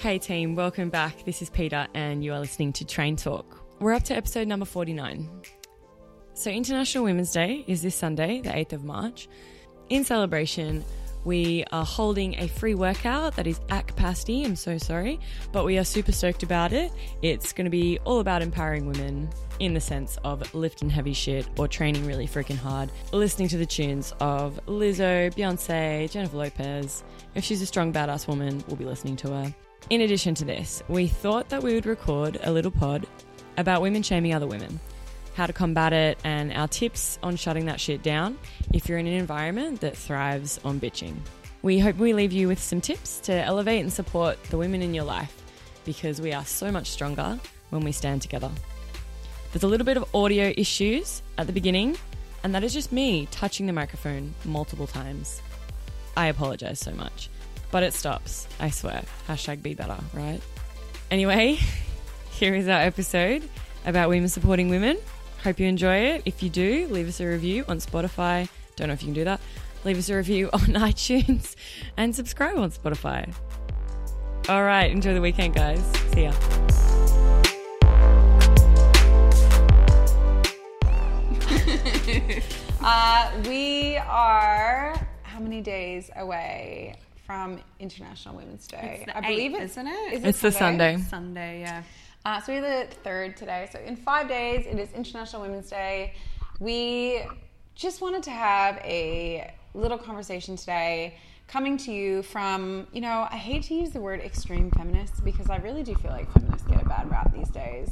Hey team, welcome back. This is Peter, and you are listening to Train Talk. We're up to episode number 49. So, International Women's Day is this Sunday, the 8th of March. In celebration, we are holding a free workout that is at capacity. I'm so sorry, but we are super stoked about it. It's going to be all about empowering women in the sense of lifting heavy shit or training really freaking hard, listening to the tunes of Lizzo, Beyonce, Jennifer Lopez. If she's a strong, badass woman, we'll be listening to her. In addition to this, we thought that we would record a little pod about women shaming other women, how to combat it, and our tips on shutting that shit down if you're in an environment that thrives on bitching. We hope we leave you with some tips to elevate and support the women in your life because we are so much stronger when we stand together. There's a little bit of audio issues at the beginning, and that is just me touching the microphone multiple times. I apologize so much. But it stops, I swear. Hashtag be better, right? Anyway, here is our episode about women supporting women. Hope you enjoy it. If you do, leave us a review on Spotify. Don't know if you can do that. Leave us a review on iTunes and subscribe on Spotify. All right, enjoy the weekend, guys. See ya. Uh, we are how many days away from International Women's Day? It's the I believe eighth, it's isn't it? Is It's the Sunday. Sunday, yeah. Uh, so we're the third today. So in five days, it is International Women's Day. We just wanted to have a little conversation today, coming to you from you know I hate to use the word extreme feminists because I really do feel like feminists get a bad rap these days.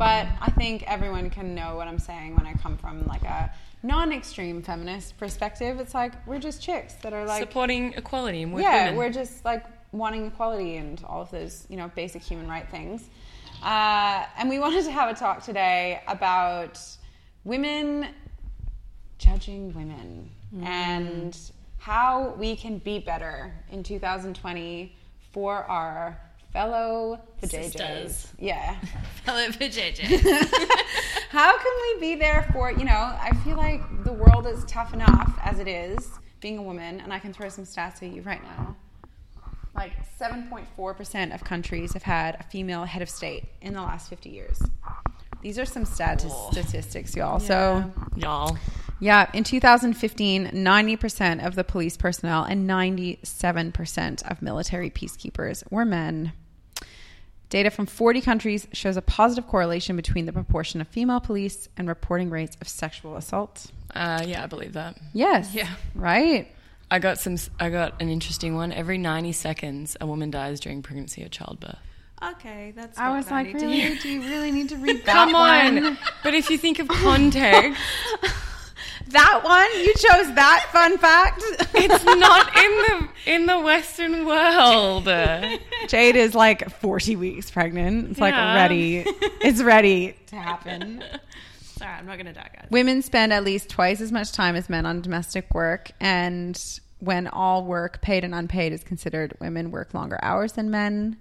But I think everyone can know what I'm saying when I come from like a non-extreme feminist perspective. It's like we're just chicks that are like Supporting equality and yeah, women. we're just like wanting equality and all of those, you know, basic human right things. Uh, and we wanted to have a talk today about women judging women and how we can be better in 2020 for our fellow vajayjays. Sisters. Yeah. Fellow vajayjay. How can we be there for, you know, I feel like the world is tough enough as it is, being a woman, and I can throw some stats at you right now. Like 7.4% of countries have had a female head of state in the last 50 years. These are some stat- statistics, y'all. So, Y'all. Yeah, in 2015, 90% of the police personnel and 97% of military peacekeepers were men. Data from 40 countries shows a positive correlation between the proportion of female police and reporting rates of sexual assault. Uh, yeah, I believe that. Yes. Yeah. Right? I got some. I got an interesting one. Every ninety seconds, a woman dies during pregnancy or childbirth. okay, that's. I was bad like, idea. really? Do you really need to read that Come on! but if you think of context, That one? You chose that fun fact? it's not in the in the Western world. Jade is like 40 weeks pregnant. It's like ready. It's ready to happen. Sorry, I'm not gonna die, guys. Women spend at least twice as much time as men on domestic work, and when all work, paid and unpaid, is considered, women work longer hours than men.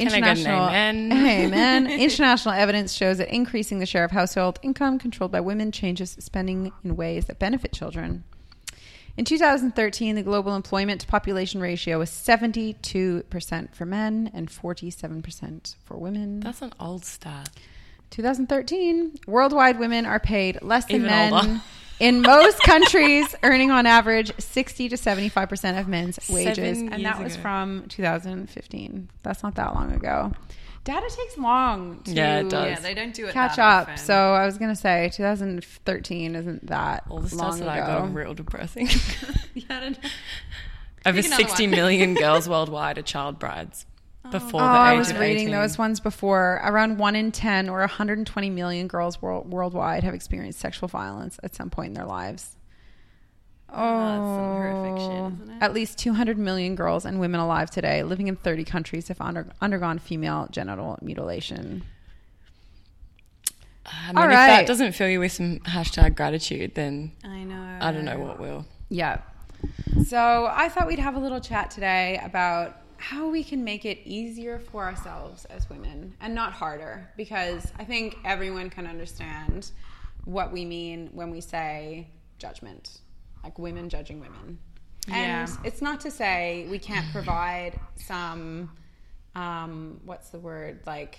Can I get an amen? Amen. International evidence shows that increasing the share of household income controlled by women changes spending in ways that benefit children. In 2013, the global employment to population ratio was 72% for men and 47% for women. That's an old stat. 2013, worldwide women are paid less than Even men. in most countries, earning on average 60 to 75% of men's wages. Seven And years that was ago. from 2015. That's not that long ago. Data takes long to Yeah, it does. Yeah, they don't do it. catch that up. often. So I was going to say 2013 isn't that All the stats long that I got are real depressing. yeah, I don't know. Over Pick another sixty one. million girls worldwide are child brides before Oh, the I was of reading 18. those ones before. Around 1 in 10 or 120 million girls world, worldwide have experienced sexual violence at some point in their lives. Oh, that's some horrific shit, oh. isn't it? At least 200 million girls and women alive today living in 30 countries have under, undergone female genital mutilation. Um, I mean, All if right. that doesn't fill you with some hashtag gratitude, then I know. I don't know what will. Yeah. So I thought we'd have a little chat today about how we can make it easier for ourselves as women and not harder because I think everyone can understand what we mean when we say judgment, like women judging women. Yeah. And it's not to say we can't provide some um, what's the word like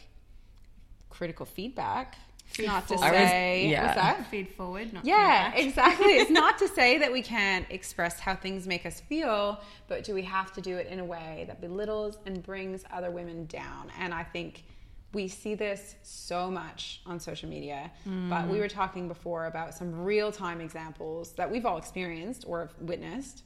critical feedback. It's Feed not to forward. I was- say yeah. what's that? Feed forward, not Yeah, feedback. exactly. It's not to say that we can't express how things make us feel, but do we have to do it in a way that belittles and brings other women down? And I think we see this so much on social media. But we mm. were talking before about some real time examples that we've all experienced or witnessed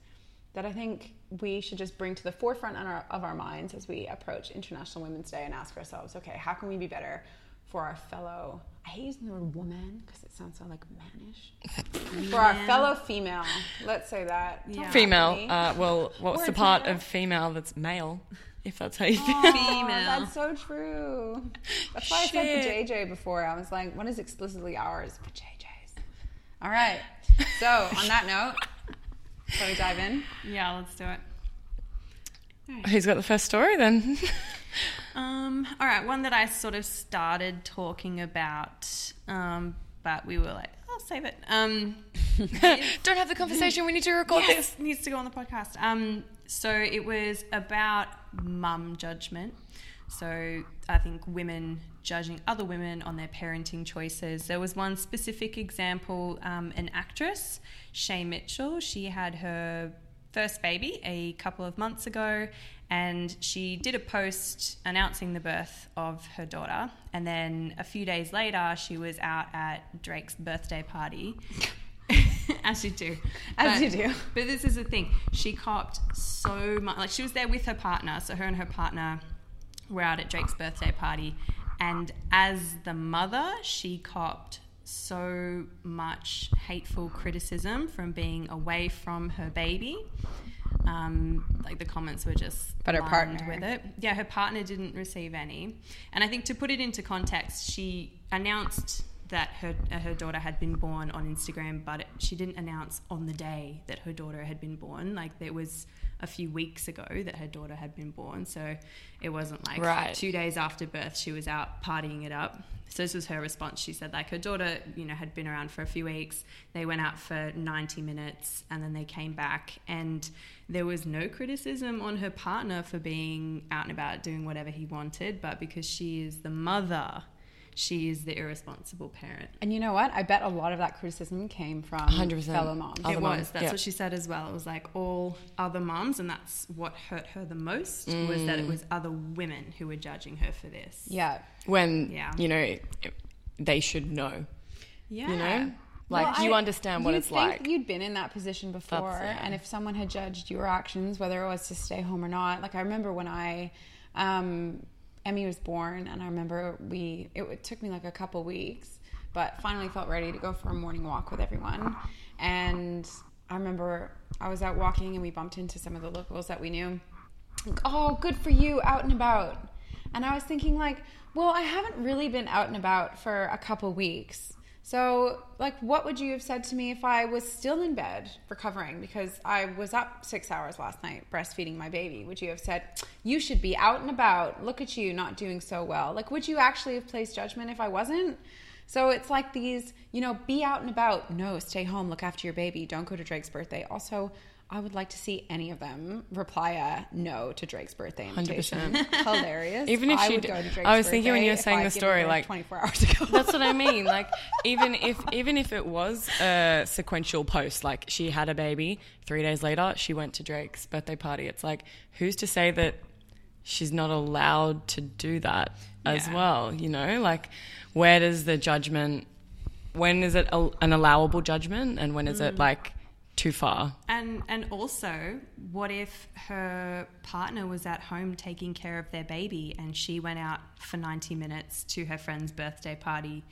that I think we should just bring to the forefront our, of our minds as we approach International Women's Day and ask ourselves, okay, how can we be better for our fellow? I hate using the word woman because it sounds so like mannish. for our fellow female, let's say that. Yeah. Female. Uh, well, what's the part matter. of female that's male? If that's how you feel. Aw, Female. That's so true. That's why I said Shit. for JJ before. I was like, what is explicitly ours but JJ's? All right. So on that note, shall we dive in? Yeah, let's do it. Who's got the first story then? Um, all right, one that I sort of started talking about, um, but we were like, I'll save it. Um, Don't have the conversation. We need to record yes, this. needs to go on the podcast. Um, so it was about mum judgment. So I think women judging other women on their parenting choices. There was one specific example, um, an actress, Shay Mitchell. She had her first baby a couple of months ago and she did a post announcing the birth of her daughter and then a few days later she was out at Drake's birthday party as you do As But- you do. but this is the thing. She copped so much. Like she was there with her partner. So her and her partner were out at Drake's birthday party, and as the mother, she copped so much hateful criticism from being away from her baby. Um, like the comments were just But her partner- with it. Yeah, her partner didn't receive any. And I think to put it into context, she announced that her uh, her daughter had been born on Instagram, but it, she didn't announce on the day that her daughter had been born. Like there was a few weeks ago that her daughter had been born, so it wasn't like Right. two days after birth she was out partying it up. So this was her response. She said like her daughter, you know, had been around for a few weeks. They went out for 90 minutes and then they came back and there was no criticism on her partner for being out and about doing whatever he wanted, but because she is the mother, she is the irresponsible parent. And you know what? I bet a lot of that criticism came from 100%. fellow moms. Other it moms, was. That's yeah. what she said as well. It was like all other moms, and that's what hurt her the most was that it was other women who were judging her for this. Yeah. When Yeah. you know they should know. Yeah. You know, like Well, you I- understand what it's think like. You'd been in that position before, yeah. and if someone had judged your actions, whether it was to stay home or not, like I remember when I, um, Emmy was born, and I remember we. It, took me like a couple weeks, but finally felt ready to go for a morning walk with everyone, and I remember I was out walking and we bumped into some of the locals that we knew. Like, oh, good for you, out and about. And I was thinking, like, well, I haven't really been out and about for a couple weeks. So, like, what would you have said to me if I was still in bed recovering because I was up six hours last night breastfeeding my baby? Would you have said, you should be out and about? Look at you not doing so well. Like, would you actually have placed judgment if I wasn't? So it's like these, you know, be out and about. No, stay home, look after your baby. Don't go to Drake's birthday. Also, I would like to see any of them reply a no to Drake's birthday invitation. 100%. Hilarious. Even if I she would d- go to Drake's I was thinking when you were saying the story, like- 24 hours ago. That's what I mean. Like even if even if it was a sequential post, like she had a baby, three days later she went to Drake's birthday party. It's like who's to say that she's not allowed to do that as Yeah. well? You know, like where does the judgment? When is it a, an allowable judgment, and when is Mm. it like too far? And and also, what if her partner was at home taking care of their baby and she went out for 90 minutes to her friend's birthday party?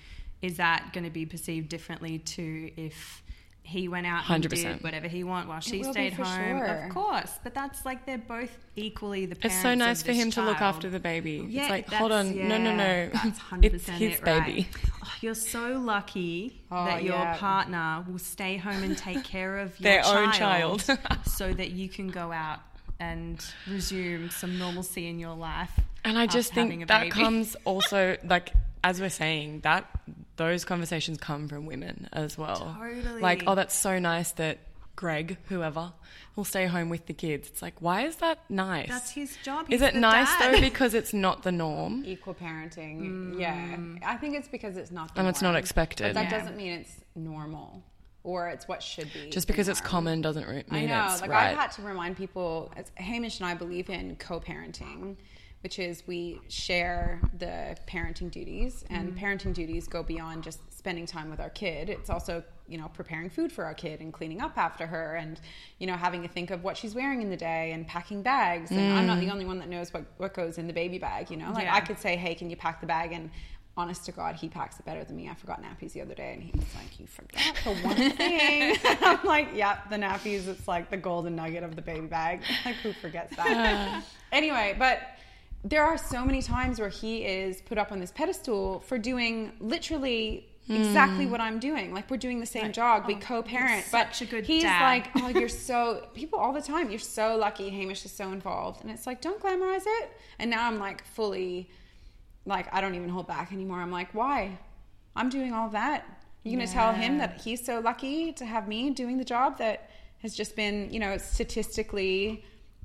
Is that going to be perceived differently to if he went out and 100%. did whatever he wanted while she will be stayed for home? sure. Of course, but that's like they're both equally the parents. It's so nice of for this him to look after the baby. Yeah, it's like hold on, no, no, no, That's 100% it's his it, right. baby. Oh, you're so lucky Oh, that your yeah. partner will stay home and take care of your Their own child. so that you can go out and resume some normalcy in your life. And I just think that comes also like as we're saying that those conversations come from women as well. Totally. Like, oh, that's so nice that Greg, whoever, will stay home with the kids. It's like, why is that nice? That's his job. is it nice dad. though because it's not the norm? Equal parenting. Mm. Yeah. I think it's because it's not the And it's not expected. But that Yeah. doesn't mean it's normal or it's what should be. Just the because it's common doesn't re- I know. it's Like right. I've had to remind people. As Hamish and I believe in co-parenting, which is we share the parenting duties, Mm-hmm. and parenting duties go beyond just spending time with our kid. It's also you know preparing food for our kid and cleaning up after her, and you know having to think of what she's wearing in the day and packing bags. And I'm Mm. not the only one that knows what what goes in the baby bag. You know, like Yeah. I could say, hey, can you pack the bag and honest to God, he packs it better than me. I forgot nappies the other day, and he was like, "You forgot the one thing." I'm like, "Yep, the nappies. It's like the golden nugget of the baby bag. Like, who forgets that?" anyway, but there are so many times where he is put up on this pedestal for doing literally exactly hmm. what I'm doing. Like we're doing the same Like, job, we oh, co-parent. But such a good he's dad. like, "Oh, you're so." People all the time, you're so lucky. Hamish is so involved, and it's like, don't glamorize it. And now I'm like fully like I don't even hold back anymore. I'm like, why? I'm doing all that. You're gonna tell him that he's so lucky to have me doing the job that has just been, you know, statistically,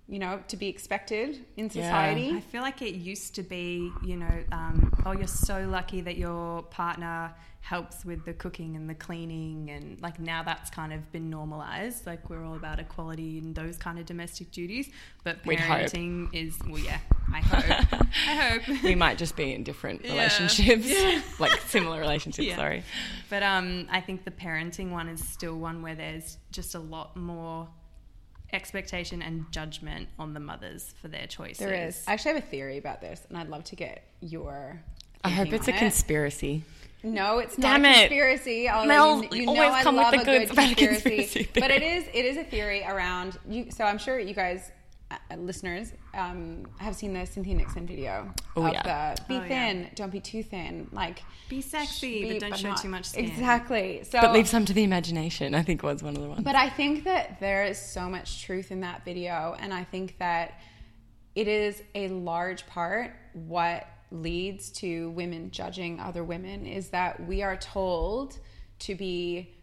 you know, to be expected in society. I feel like it used to be, you know, um, oh, you're so lucky that your partner helps with the cooking and the cleaning, and like now that's kind of been normalized. Like we're all about equality and those kind of domestic duties, but parenting is, well, yeah, I hope, I hope. we might just be in different Yeah. relationships, like similar relationships. Yeah. Sorry. But um, I think the parenting one is still one where there's just a lot more expectation and judgment on the mothers for their choices. There is. I actually have a theory about this, and I'd love to get your. I hope it's a it. conspiracy. No, it's Damn not a conspiracy. I'll Mel, let you, you always know I come with love the a good about a conspiracy. conspiracy but it theory. is it is a theory around you. So I'm sure you guys, listeners, um, have seen the Cynthia Nixon video Oh, of yeah. the be Oh, yeah. thin, don't be too thin, like Be sexy, be- but don't show not- too much skin. Exactly. So But leave some to the imagination, I think was one of the ones. but I think that there is so much truth in that video, and I think that it is a large part what leads to women judging other women is that we are told to be,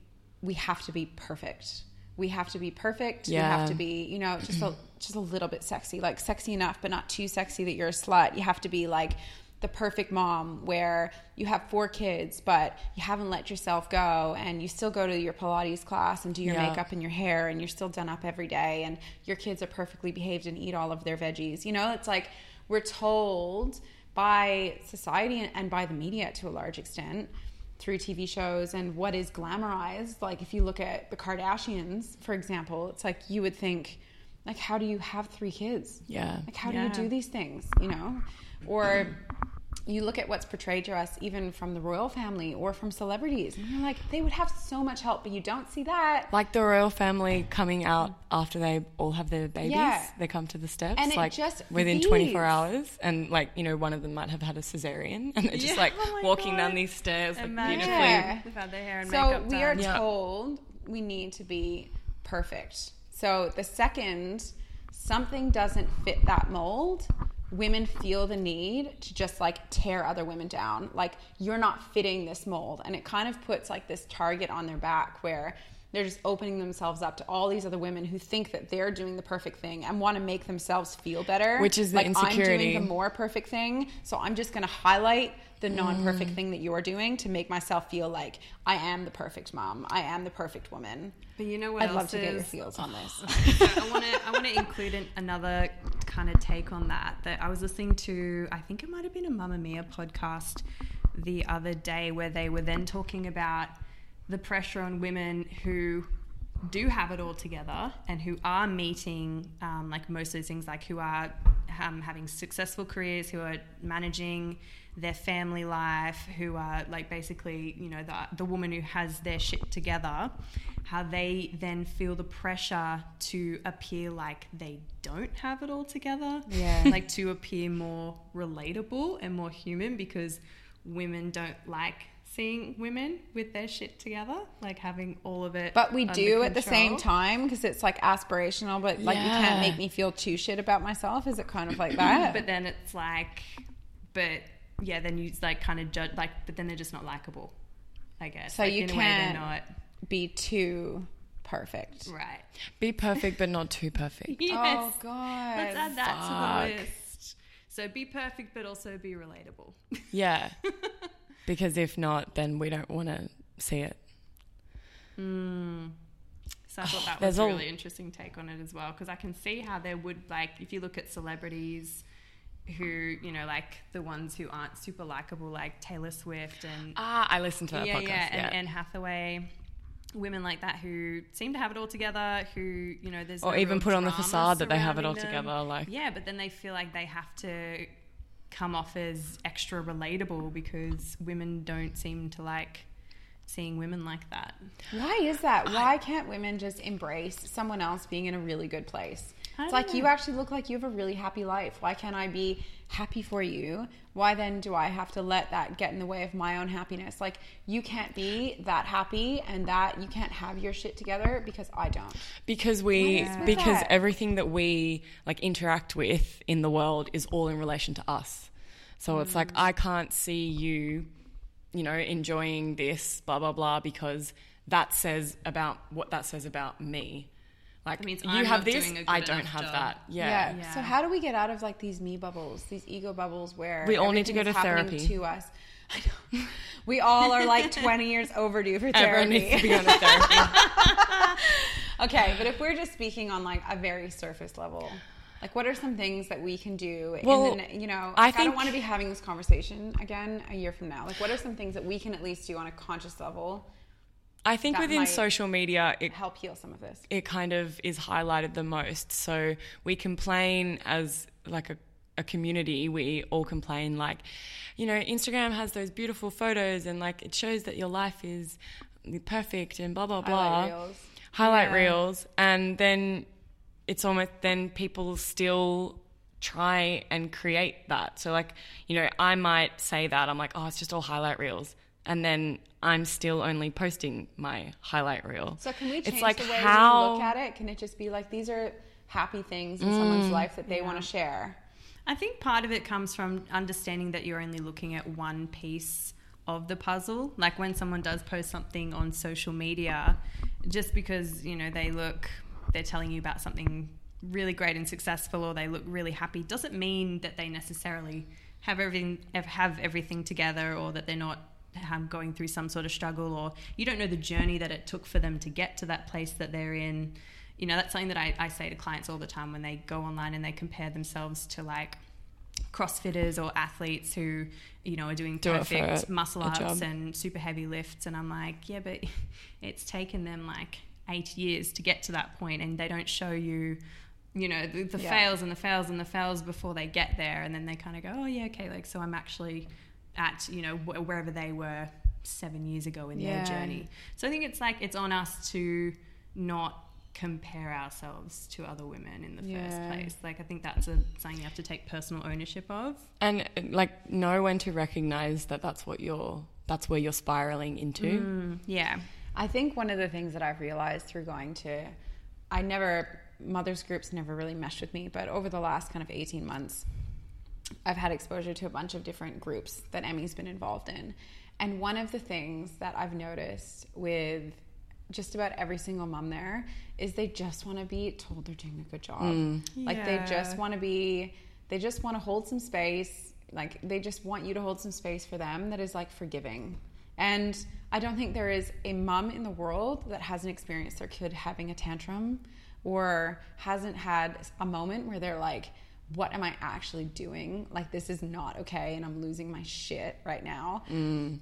we have to be perfect. We have to be perfect. We have to be, you know, just a just a little bit sexy, like sexy enough, but not too sexy that you're a slut. You have to be like the perfect mom where you have four kids but you haven't let yourself go and you still go to your pilates class and do your Yeah. makeup and your hair and you're still done up every day and your kids are perfectly behaved and eat all of their veggies you know it's like we're told by society and by the media to a large extent through TV shows and what is glamorized like if you look at the Kardashians for example it's like you would think like how do you have three kids Yeah. like how do you do these things you know or you look at what's portrayed to us even from the royal family or from celebrities and you're like they would have so much help but you don't see that like the royal family coming out after they all have their babies, Yeah. they come to the steps And it like just within leads. 24 hours, and like you know, one of them might have had a cesarean, and they're just Yeah. like Oh walking God. down these stairs like beautifully. Yeah. They've their hair and so makeup we are. Yeah. told we need to be perfect so the second something doesn't fit that mold women feel the need to just like tear other women down. Like you're not fitting this mold. And it kind of puts like this target on their back where they're just opening themselves up to all these other women who think that they're doing the perfect thing and want to make themselves feel better Which is the like i'm doing the more perfect thing so i'm just going to highlight the non-perfect Mm. thing that you're doing to make myself feel like i am the perfect mom i am the perfect woman But you know what i'd else love to get your feels on this so I want to I want to include an, another kind of take on that. That I was listening to, I think it might have been a Mamamia podcast the other day, where they were then talking about the pressure on women who do have it all together and who are meeting um, like most of those things, like who are um, having successful careers, who are managing their family life, who are like basically, you know, the, the woman who has their shit together, how they then feel the pressure to appear like they don't have it all together. Yeah. like to appear more relatable and more human because women don't like seeing women with their shit together, like having all of it. but we under do at the same time because it's like aspirational but like you can't make me feel too shit about myself is it kind of like that But then it's like, but yeah, then you like kind of judge, like, but then they're just not likable, I guess. So Like, you in a way they're can't- not. be too perfect. Right. Be perfect, but not too perfect. Yes. Oh god. Let's add that Fuck. to the list. So be perfect, but also be relatable. Yeah. because if not, then we don't want to see it. Mm. So I thought that was a all- really interesting take on it as well because I can see how there would like if you look at celebrities who you know like the ones who aren't super likable like Taylor Swift and Ah, I listened to that yeah podcast. yeah and yeah. Anne Hathaway. Women like that who seem to have it all together, who you know, there's Or no even put on the facade that they have it all them. together, like- yeah, but then they feel like they have to come off as extra relatable because women don't seem to like seeing women like that. Why is that? Why can't women just embrace someone else being in a really good place? It's like you actually look like you have a really happy life. Why can't I be happy for you? Why then do I have to let that get in the way of my own happiness? Like you can't be that happy and that you can't have your shit together because I don't. because we with because that? everything that we like interact with in the world is all in relation to us so it's Mm. like i can't see you you know enjoying this blah blah blah because that says about what that says about me like That means you I'm have not this doing a good i don't have job. that yeah. Yeah. So how do we get out of like these me bubbles, these ego bubbles where We all need to go to therapy. To us, I know. We all are like twenty years overdue for therapy. everyone needs to be on a therapy Okay, but if we're just speaking on like a very surface level, like what are some things that we can do? Well, in the, you know, I like, I, don't want to be having this conversation again a year from now. Like, what are some things that we can at least do on a conscious level i think within social media it help heal some of this? it kind of is highlighted the most. So we complain as like a, a community, we all complain like, you know, Instagram has those beautiful photos and like it shows that your life is perfect and blah blah blah. Highlight reels. Highlight Yeah. reels, and then it's almost then people still try and create that. So like, you know, I might say that I'm like, oh, it's just all highlight reels. And then I'm still only posting my highlight reel. So can we change it's like the way how we look at it? Can it just be like these are happy things in Mm. someone's life that they want to share? I think part of it comes from understanding that you're only looking at one piece of the puzzle. Like when someone does post something on social media, just because, you know, they look, they're telling you about something really great and successful or they look really happy doesn't mean that they necessarily have everything have everything together or that they're not um, going through some sort of struggle or you don't know the journey that it took for them to get to that place that they're in. You know that's something that I, I say to clients all the time when they go online and they compare themselves to like crossfitters or athletes who you know are doing Do it perfect muscle ups and super heavy lifts. And i'm like yeah but it's taken them like eight years to get to that point and they don't show you you know the, the Yeah. fails and the fails and the fails before they get there. And then they kind of go oh yeah okay like so i'm actually at you know wh- wherever they were seven years ago in Yeah. their journey. So i think it's like it's on us to not compare ourselves to other women in the first place. Like i think that's a, something you have to take personal ownership of. And like know when to recognize that that's what you're that's where you're spiraling into. Mm, yeah. I think one of the things that I've realized through going to, I never, mothers groups never really meshed with me, but over the last kind of 18 months, I've had exposure to a bunch of different groups that Emmy's been involved in. And one of the things that I've noticed with just about every single mom there is they just want to be told they're doing a good job. Mm. Like they just want to be, they just want to hold some space. Like they just want you to hold some space for them that is like forgiving. And I don't think there is a mom in the world that hasn't experienced their kid having a tantrum or hasn't had a moment where they're like, what am I actually doing? Like, this is not okay, and I'm losing my shit right now.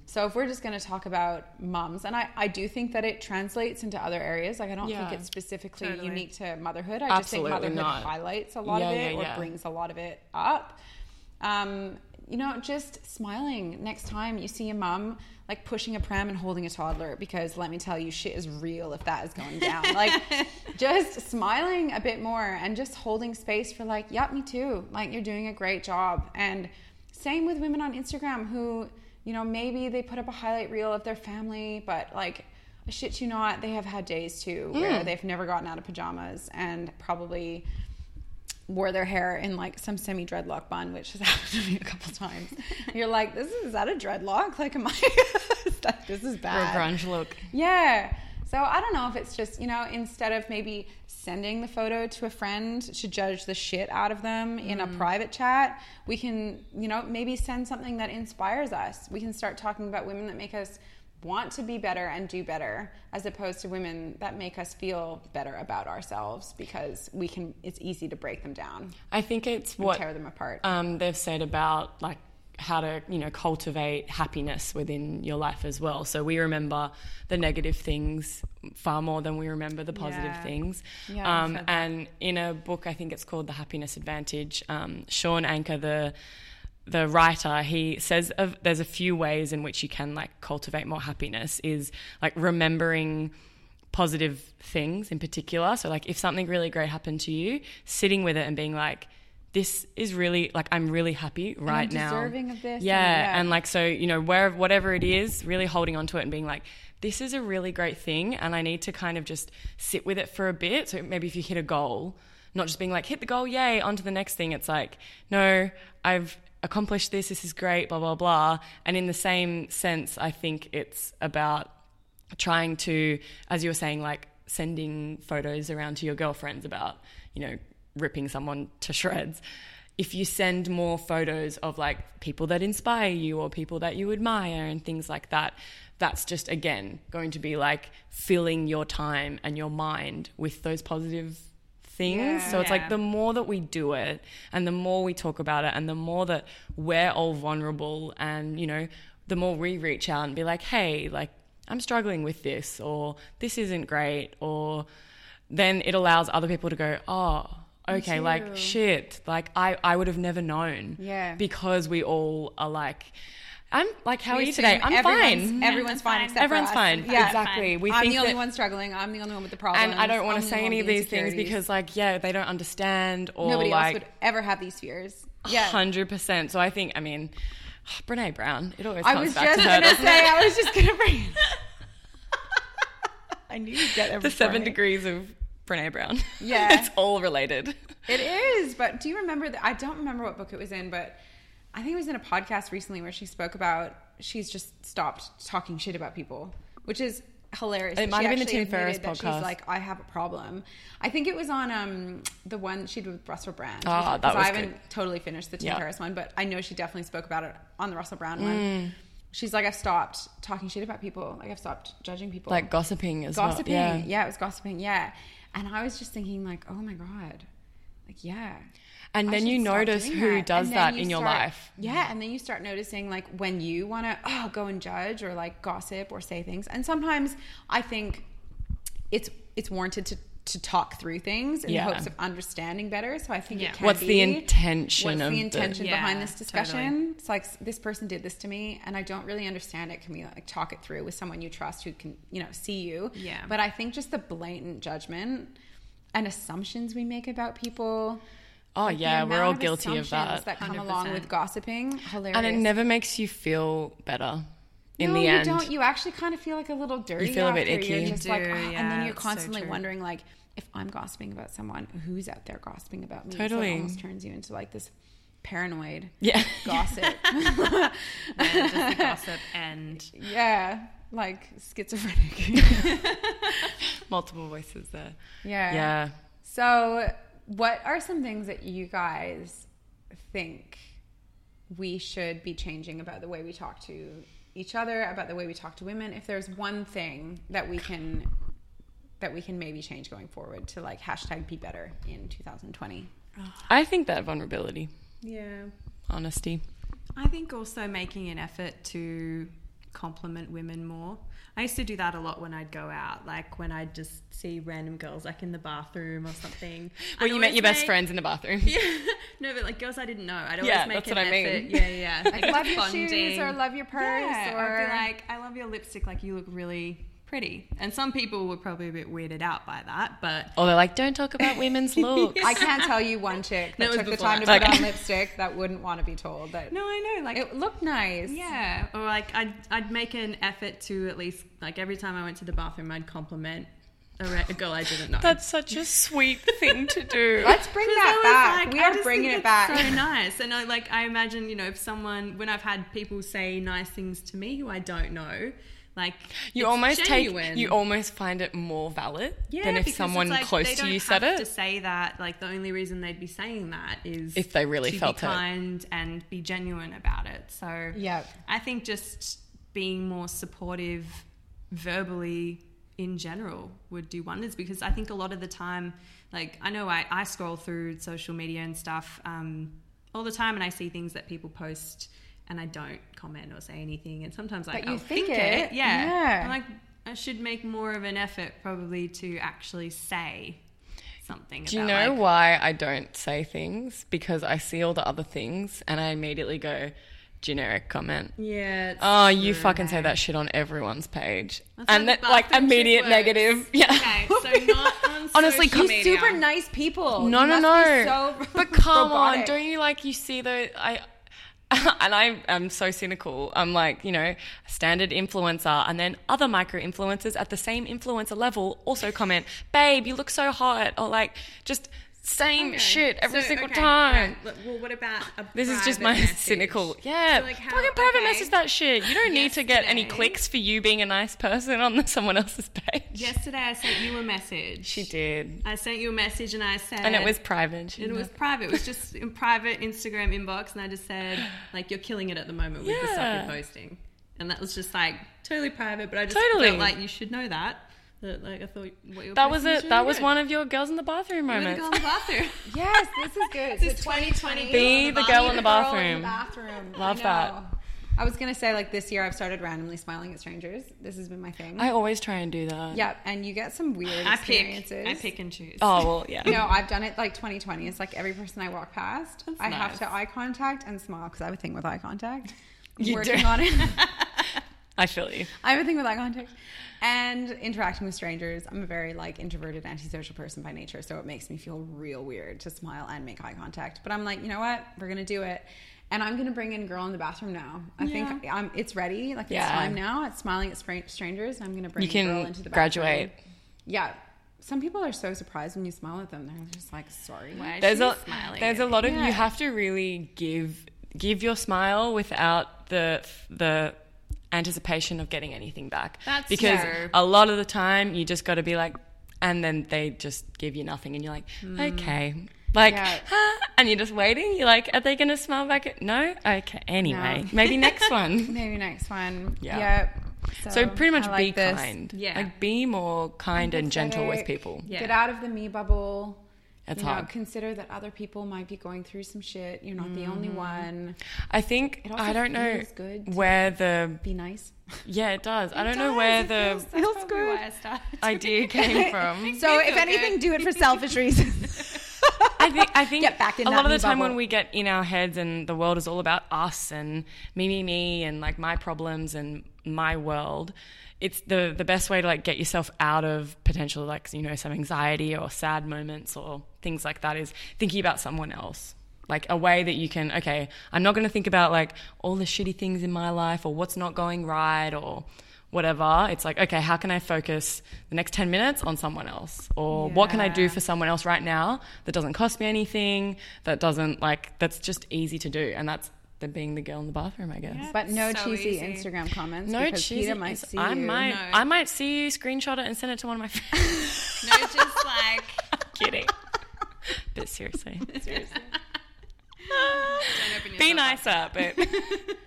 So, if we're just going to talk about moms, and I, I do think that it translates into other areas, like, I don't Yeah, think it's specifically totally. unique to motherhood. I just think motherhood not. highlights a lot Yeah, of it yeah, or brings a lot of it up. Um, you know, just smiling next time you see a mom like pushing a pram and holding a toddler because let me tell you, shit is real if that is going down. like, just smiling a bit more and just holding space for like, yep, me too. Like, you're doing a great job. And same with women on Instagram who, you know, maybe they put up a highlight reel of their family, but like, I shit you not, they have had days too where mm. they've never gotten out of pajamas and probably wore their hair in like some semi dreadlock bun, which has happened to me a couple times. You're like, this is, is that a dreadlock? Like, am I? this is or a grunge look Yeah. So I don't know if it's just, you know, instead of maybe sending the photo to a friend to judge the shit out of them in a mm. private chat, we can, you know, maybe send something that inspires us. We can start talking about women that make us want to be better and do better as opposed to women that make us feel better about ourselves because we can it's easy to break them down I think it's what tear them apart. um, they've said about like how to you know cultivate happiness within your life as well so we remember the negative things far more than we remember the positive Yeah. things Yeah, um, and in a book i think it's called the happiness advantage um, Shawn Achor the the writer he says of, there's a few ways in which you can like cultivate more happiness is like remembering positive things in particular. So like if something really great happened to you sitting with it and being like this is really like i'm really happy right now. deserving of this, and yeah yeah. and like so you know where whatever it is really holding on to it and being like this is a really great thing and i need to kind of just sit with it for a bit. So maybe if you hit a goal not just being like hit the goal yay on to the next thing. It's like no i've accomplished this this is great blah blah blah. And in the same sense i think it's about trying to as you were saying like sending photos around to your girlfriends about you know ripping someone to shreds. If you send more photos of like people that inspire you or people that you admire and things like that that's just again going to be like filling your time and your mind with those positive things Yeah. so it's like the more that we do it and the more we talk about it and the more that we're all vulnerable and you know the more we reach out and be like hey like i'm struggling with this or this isn't great or then it allows other people to go oh okay like shit like i i would have never known Yeah. because we all are like i'm like how We are you today i'm everyone's- fine Everyone's fine. fine. Except for everyone's us. fine Yeah. exactly we I'm think the only that- one struggling. I'm the only one with the problem. and i don't want to say any of these things because like yeah they don't understand or nobody like else would ever have these fears. Yeah. Hundred percent. So I think, I mean, Brene Brown. It always I comes was back just to her. gonna say. it? I was just gonna bring. I knew you'd get it. the seven me. degrees of Brene Brown. Yeah. it's all related. It is, but do you remember that? I don't remember what book it was in, but I think it was in a podcast recently where she spoke about she's just stopped talking shit about people, which is hilarious. It might have been actually Tim Ferriss podcast. She's like, I have a problem. I think it was on um the one she did with Russell Brand. Ah, that was I haven't good. totally finished the Tim Yeah. Ferriss one, but I know she definitely spoke about it on the Russell Brand Mm. one. She's like, I've stopped talking shit about people. Like I've stopped judging people. Like gossiping as gossiping. well. Yeah. it was gossiping. Yeah, and I was just thinking like, oh my god, like yeah. And I then you notice who that. does that you in your start- life. Yeah, and then you start noticing like when you want to oh go and judge or like gossip or say things. And sometimes I think it's it's warranted to to talk through things in Yeah. the hopes of understanding better. So I think Yeah. it can What's be the intention what's of the the- intention behind Yeah, this discussion. It's like this person did this to me and I don't really understand it. Can we like talk it through with someone you trust who can, you know, see you? Yeah. But I think just the blatant judgment and assumptions we make about people. Oh like, yeah, we're all of guilty of that. that come along 100%. with gossiping. Hilarious. And it never makes you feel better in no, the you end. don't. You actually kind of feel like a little dirty. You feel a bit after. You're just You like, do, "Ah," and then you're it's so constantly wondering, like, if I'm gossiping about someone, who's out there gossiping about me? So Totally. it almost turns you into like this paranoid Yeah. gossip. Yeah, just the gossip and yeah, like schizophrenic. Multiple voices there. yeah. Yeah. So, what are some things that you guys think we should be changing about the way we talk to each other, about the way we talk to women? If there's one thing that we can that we can maybe change going forward to like hashtag be better in 2020. I think that vulnerability, yeah. honesty. I think also making an effort to compliment women more. I used to do that a lot when I'd go out, like when I'd just see random girls like in the bathroom or something. Well, I'd you met always your best make- friends in the bathroom. Yeah, no, but like girls I didn't know. I'd always Yeah, make that's an what I mean. effort. Yeah, yeah. Like Like, love your bonding. shoes or love your purse Yeah, or I'd be like, I love your lipstick. Like you look really pretty. And some people were probably a bit weirded out by that, but Or they're like, don't talk about women's looks. I can't tell you one chick that That took the time to that. put Okay. on lipstick that wouldn't want to be told that no, I know. Like it looked nice. Yeah, or like I'd I'd make an effort to at least like every time I went to the bathroom, I'd compliment a, re- a girl I didn't know. That's such a sweet thing to do. Let's bring that back. like, we are bringing it back. So nice, and I like I imagine you know if someone when I've had people say nice things to me who I don't know, Like You it's almost genuine. take. You almost find it more valid yeah, than if because someone it's like close they to don't you said have it. To say that, like the only reason they'd be saying that is If they really to felt be it. kind and be genuine about it. So yeah, I think just being more supportive verbally in general would do wonders because I think a lot of the time, like I know I, I scroll through social media and stuff um, all the time and I see things that people post and I don't comment or say anything and sometimes like But you I'll think think, it, it, yeah. yeah. I'm like I should make more of an effort probably to actually say something. Do you know like, why I don't say things? Because I see all the other things and I immediately go generic comment. Yeah. it's Oh, you true, fucking say that shit on everyone's page, That's and how that like bathroom immediate negative. Yeah. Okay, so not on Honestly, You You media. super nice people. No, You no, no. be so but come on, don't you like you see the I. And I am so cynical. I'm like, you know, standard influencer, and then other micro influencers at the same influencer level also comment, "Babe, you look so hot," or like just same Okay, shit every so, single okay, time. right, Well, what about a This is just my message? cynical. Yeah, So, like, how- fucking private okay. message that shit. You don't need to get any clicks for you being a nice person on someone else's page. Yesterday, I sent you a message. She did, I sent you a message, and I said, and it was private. She And it was private. It was just in private Instagram inbox, and I just said, like, you're killing it at the moment with the stuff Yeah. you're posting, and that was just like totally private. But I just Totally. felt like you should know that. That like I thought what you were that was it. That was one of your girls in the bathroom You the moments. girl in the bathroom. Yes, this is good. This so 2020 Be the girl in the bathroom. the bathroom. Love I that. I was gonna say like this year I've started randomly smiling at strangers. This has been my thing. I always try and do that. yeah, and you get some weird I pick. experiences. I pick and choose. Oh well, yeah. No, I've done it like 2020. It's like every person I walk past, I have to eye contact and smile because I have a thing with eye contact. You Working do. on it. I feel you. I have a thing with eye contact and interacting with strangers. I'm a very like introverted, antisocial person by nature, so it makes me feel real weird to smile and make eye contact. But I'm like, you know what? We're gonna do it, and I'm gonna bring in girl in the bathroom now. I think I'm, it's ready. Like it's Yeah. time now. It's smiling at spra- strangers. I'm gonna bring You can girl into the graduate. bathroom. Yeah. Some people are so surprised when you smile at them. They're just like, sorry. Why is There's she a smiling there's a lot of Yeah. you have to really give give your smile without the the anticipation of getting anything back. That's because true. a lot of the time you just got to be like, and then they just give you nothing, and you're like, hmm. okay. Like, Yeah. huh? and you're just waiting. You're like, are they going to smile back? At, no, okay. Anyway, No. maybe next one. Maybe next one. Yeah. Yep. So pretty much like be this. kind. Yeah. Like be more kind and gentle with people. Yeah. Get out of the me bubble. It's you know, hard. consider that other people might be going through some shit. You're not the only mm-hmm. one. I think It also I don't know good where the Be nice. yeah it does. I don't know where it the feels- feels good. why I idea came from. So if anything, good. do it for selfish reasons. I think I think Get back in a lot of the time bubble. when we get in our heads and the world is all about us and me me me and like my problems and my world. It's the the best way to like get yourself out of potential like you know some anxiety or sad moments or things like that is thinking about someone else. Like a way that you can okay, I'm not going to think about like all the shitty things in my life or what's not going right or whatever. It's like, okay, how can I focus the next 10 minutes on someone else? Or what can I do for someone else right now that doesn't cost me anything, that doesn't like, that's just easy to do. And that's the being the girl in the bathroom, I guess. Yeah. but no So cheesy easy. Instagram comments. No because cheesy. Peter might see I you. might, No. I might see you, screenshot it, and send it to one of my friends. No, just like Kidding. but seriously, seriously. Don't open be yourself up. nicer, but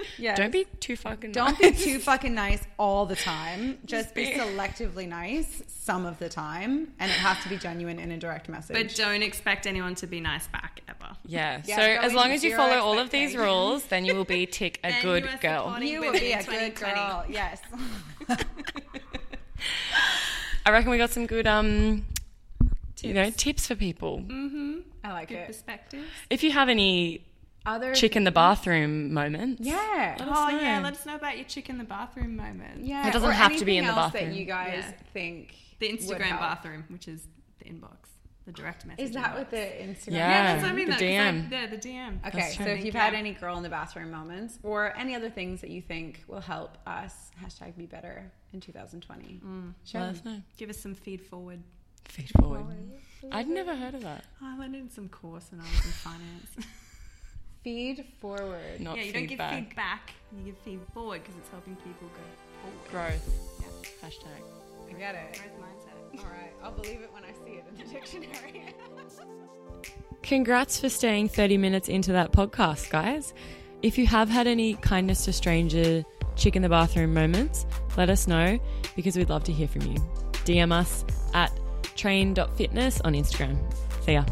Yes. don't be too fucking. Don't nice. be too fucking nice all the time. Just, be, be- selectively nice some of the time, and it has to be genuine in a direct message. But don't expect anyone to be nice back ever. Yeah. Yeah, so as long as you follow all of these rules, then you will be tick a good you girl. you will be a good girl. Yes. I reckon we got some good um you know tips for people. Mm-hmm. I like Good it. perspective. If you have any Other chick in the bathroom moments, Yeah. Let us Oh yeah, let us know about your chick in the bathroom moment. Yeah. It doesn't or have to be in the anything else bathroom. That you guys Yeah. think The would Instagram help. bathroom, which is the inbox, the direct message. Is that inbox. what the Instagram? Yeah. Yeah, that's what I mean. the though, 'cause, DM. Like, yeah, the DM. Okay, That's so true. if you've had any girl in the bathroom moments or any other things that you think will help us, hashtag be better in 2020, share let us know. Give us some feed forward. Feed forward. I'd never heard of that. Oh, I learned in some course when I was in finance. Feed forward. Not yeah, you don't give feedback. feedback, you give feed forward because it's helping people go forward. Growth. Yeah. Hashtag. I get it. Growth mindset. All right, I'll believe it when I see it in the dictionary. Congrats for staying 30 minutes into that podcast, guys. If you have had any kindness to stranger, chick in the bathroom moments, let us know because we'd love to hear from you. DM us at train.fitness on Instagram. See ya.